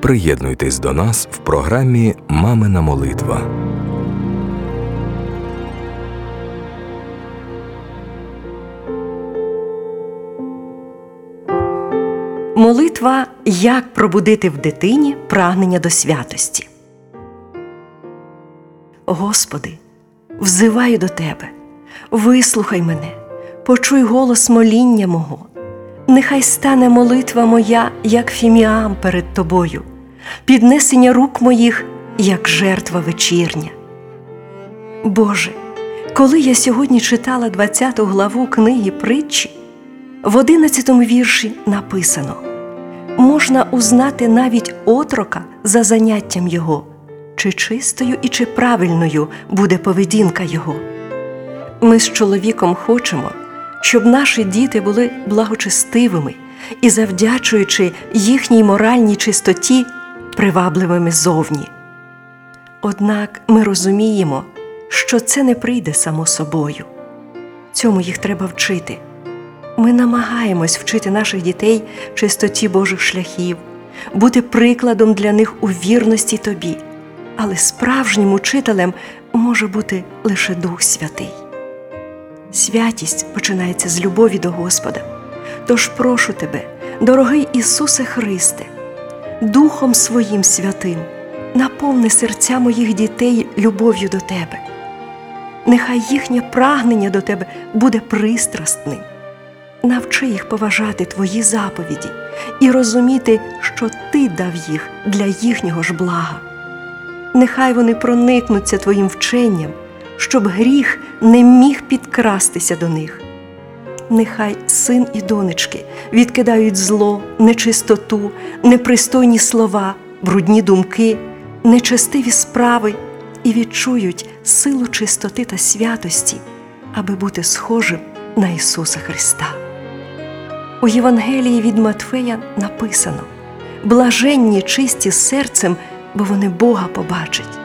Приєднуйтесь до нас в програмі Мамина молитва. Молитва як пробудити в дитині прагнення до святості. Господи, взиваю до Тебе, вислухай мене, почуй голос моління мого. Нехай стане молитва моя, як фіміам перед Тобою, піднесення рук моїх, як жертва вечірня. Боже, коли я сьогодні читала 20 главу книги притчі, в 11 вірші написано можна узнати навіть отрока за заняттям його, чи чистою і чи правильною буде поведінка його. Ми з чоловіком хочемо, щоб наші діти були благочестивими і, завдячуючи їхній моральній чистоті, привабливими зовні. Однак ми розуміємо, що це не прийде само собою. Цьому їх треба вчити. Ми намагаємось вчити наших дітей чистоті Божих шляхів, бути прикладом для них у вірності тобі, але справжнім учителем може бути лише Дух Святий. Святість починається з любові до Господа. Тож прошу тебе, дорогий Ісусе Христе, Духом своїм святим, наповни серця моїх дітей любов'ю до Тебе. Нехай їхнє прагнення до Тебе буде пристрастним. Навчи їх поважати Твої заповіді і розуміти, що Ти дав їх для їхнього ж блага. Нехай вони проникнуться Твоїм вченням, щоб гріх не міг підкрастися до них. Нехай син і донечки відкидають зло, нечистоту, непристойні слова, брудні думки, нечестиві справи і відчують силу чистоти та святості, аби бути схожим на Ісуса Христа. У Євангелії від Матфея написано блаженні чисті серцем, бо вони Бога побачать.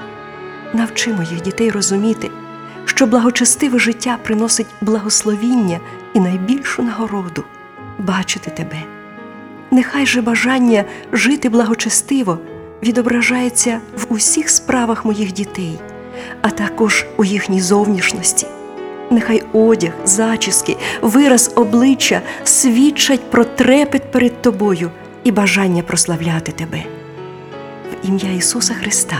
Навчи моїх дітей розуміти, що благочестиве життя приносить благословіння і найбільшу нагороду бачити тебе. Нехай же бажання жити благочестиво відображається в усіх справах моїх дітей, а також у їхній зовнішності. Нехай одяг, зачіски, вираз обличчя свідчать про трепет перед тобою і бажання прославляти тебе. В ім'я Ісуса Христа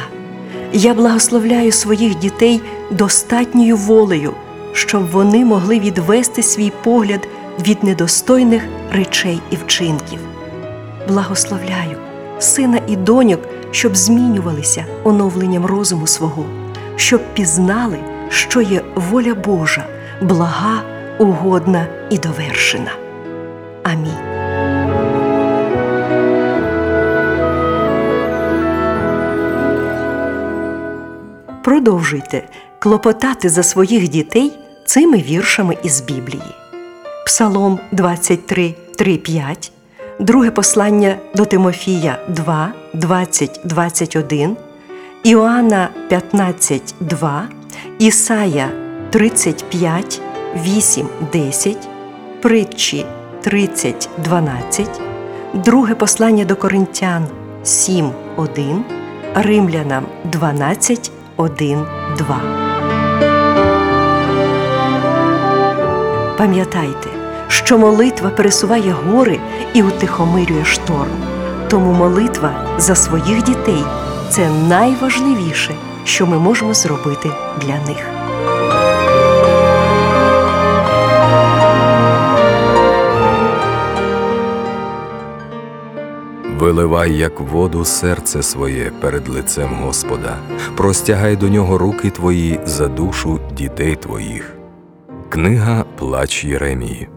я благословляю своїх дітей достатньою волею, щоб вони могли відвести свій погляд від недостойних речей і вчинків. Благословляю сина і доньок, щоб змінювалися оновленням розуму свого, щоб пізнали, що є воля Божа, блага, угодна і довершена. Амінь. Продовжуйте клопотати за своїх дітей цими віршами із Біблії. Псалом 23, 3, 5, друге послання до Тимофія 2, 20, 21, Іоанна 15, 2, Ісая 35, 8, 10, Притчі 30, 12, друге послання до Коринтян 7, 1, Римлянам 12, 1, 2. Пам'ятайте, що молитва пересуває гори і утихомирює шторм. Тому молитва за своїх дітей це найважливіше, що ми можемо зробити для них. Виливай, як воду, серце своє перед лицем Господа, простягай до нього руки твої за душу дітей твоїх. Книга Плач Єремії.